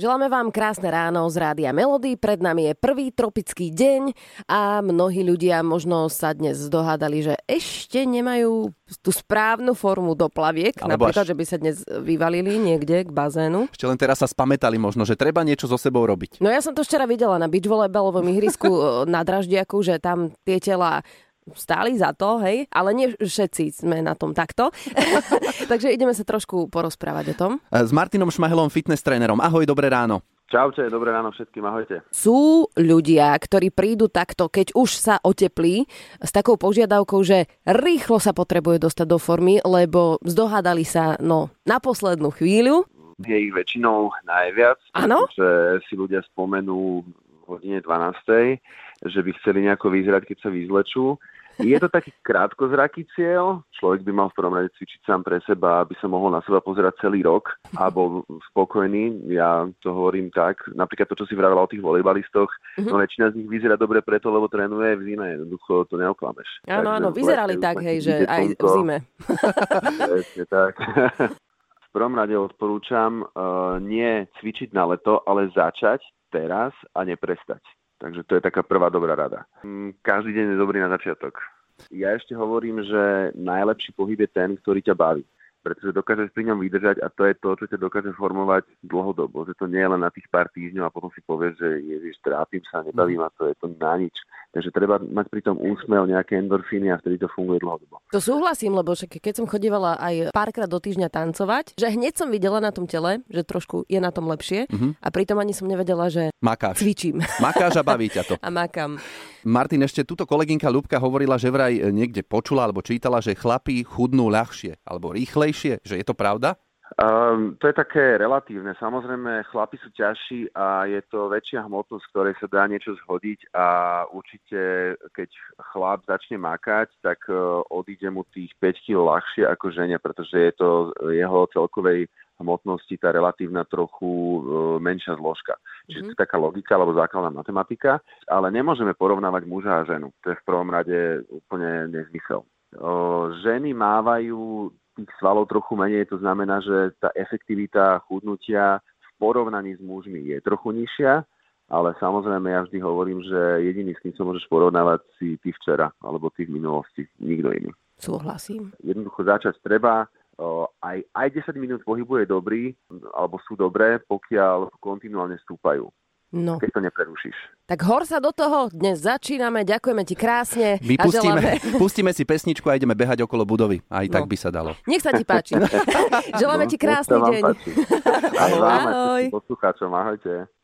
Želáme vám krásne ráno z Rádia Melody. Pred nami je prvý tropický deň a mnohí ľudia možno sa dnes dohádali, že ešte nemajú tú správnu formu do plaviek. Alebo napríklad, až- že by sa dnes vyvalili niekde k bazénu. Ešte len teraz sa spametali možno, že treba niečo so sebou robiť. No ja som to včera videla na beachvolleyballovom ihrisku e, na Draždiaku, že tam tie tela stáli za to, hej, ale nie všetci sme na tom takto. Takže ideme sa trošku porozprávať o tom. E, S Martinom Šmahelom, fitness trénerom. Ahoj, dobré ráno. Čaute, dobré ráno všetkým, ahojte. Sú ľudia, ktorí prídu takto, keď už sa oteplí, s takou požiadavkou, že rýchlo sa potrebuje dostať do formy, lebo zdohádali sa no, na poslednú chvíľu. Je ich väčšinou najviac, že si ľudia spomenú hodine 12. že by chceli nejako vyzerať, keď sa vyzlečú. Je to taký krátkozraký cieľ. Človek by mal v prvom rade cvičiť sám pre seba, aby sa mohol na seba pozerať celý rok a bol spokojný. Ja to hovorím tak, napríklad to, čo si vravala o tých volejbalistoch, Mhm. no väčšina z nich vyzerá dobre preto, lebo trénuje v zime. Jednoducho to neoklameš. Áno, áno, vyzerali lete tak, hej, že aj v zime. Presne tak. V prvom rade odporúčam uh, nie cvičiť na leto, ale začať teraz a neprestať. Takže to je taká prvá dobrá rada. Mm, Každý deň je dobrý na začiatok. Ja ešte hovorím, že najlepší pohyb je ten, ktorý ťa baví. Pretože dokážeš pri ňom vydržať a to je to, čo ťa dokáže formovať dlhodobo. Že to nie je len na tých pár týždňov a potom si povieš, že ježiš, trápim sa, nebavím a to je to na nič. Takže treba mať pri tom úsmev, nejaké endorfíny a vtedy to funguje dlhodobo. To súhlasím, lebo však keď som chodívala aj párkrát do týždňa tancovať, že hneď som videla na tom tele, že trošku je na tom lepšie Mhm. a pritom ani som nevedela, že Makáš. cvičím Makáš a baví ťa to. a makam. Martin, ešte túto kolegynka Ľubka hovorila, že vraj e, niekde počula alebo čítala, že chlapí chudnú ľahšie alebo rýchlejšie. Že je to pravda? Um, to je také relatívne. Samozrejme, chlapi sú ťažší a je to väčšia hmotnosť, ktorej sa dá niečo zhodiť a určite, keď chlap začne makať, tak uh, odíde mu tých 5 kg ľahšie ako žene, pretože je to jeho celkovej hmotnosti tá relatívna trochu uh, menšia zložka. Čiže to je taká logika alebo základná matematika, ale nemôžeme porovnávať muža a ženu. To je v prvom rade úplne nezmysel. O, ženy mávajú tých svalov trochu menej, to znamená, že tá efektivita chudnutia v porovnaní s mužmi je trochu nižšia, ale samozrejme ja vždy hovorím, že jediný, s kým sa môžeš porovnávať, si ty včera, alebo ty v minulosti, nikto iný. Súhlasím. Jednoducho začať treba, aj, aj 10 minút pohybu je dobrý, alebo sú dobré, pokiaľ kontinuálne stúpajú, No, keď to neprerušíš. tak hor sa do toho, dnes začíname, ďakujeme ti krásne a Vypustíme, želáme... pustíme si pesničku a ideme behať okolo budovy. Aj No. tak by sa dalo. Nech sa ti páči. želáme ti No, nech krásny deň. páči. Aj vám, aj Ahoj. všetkým poslucháčom, ahojte.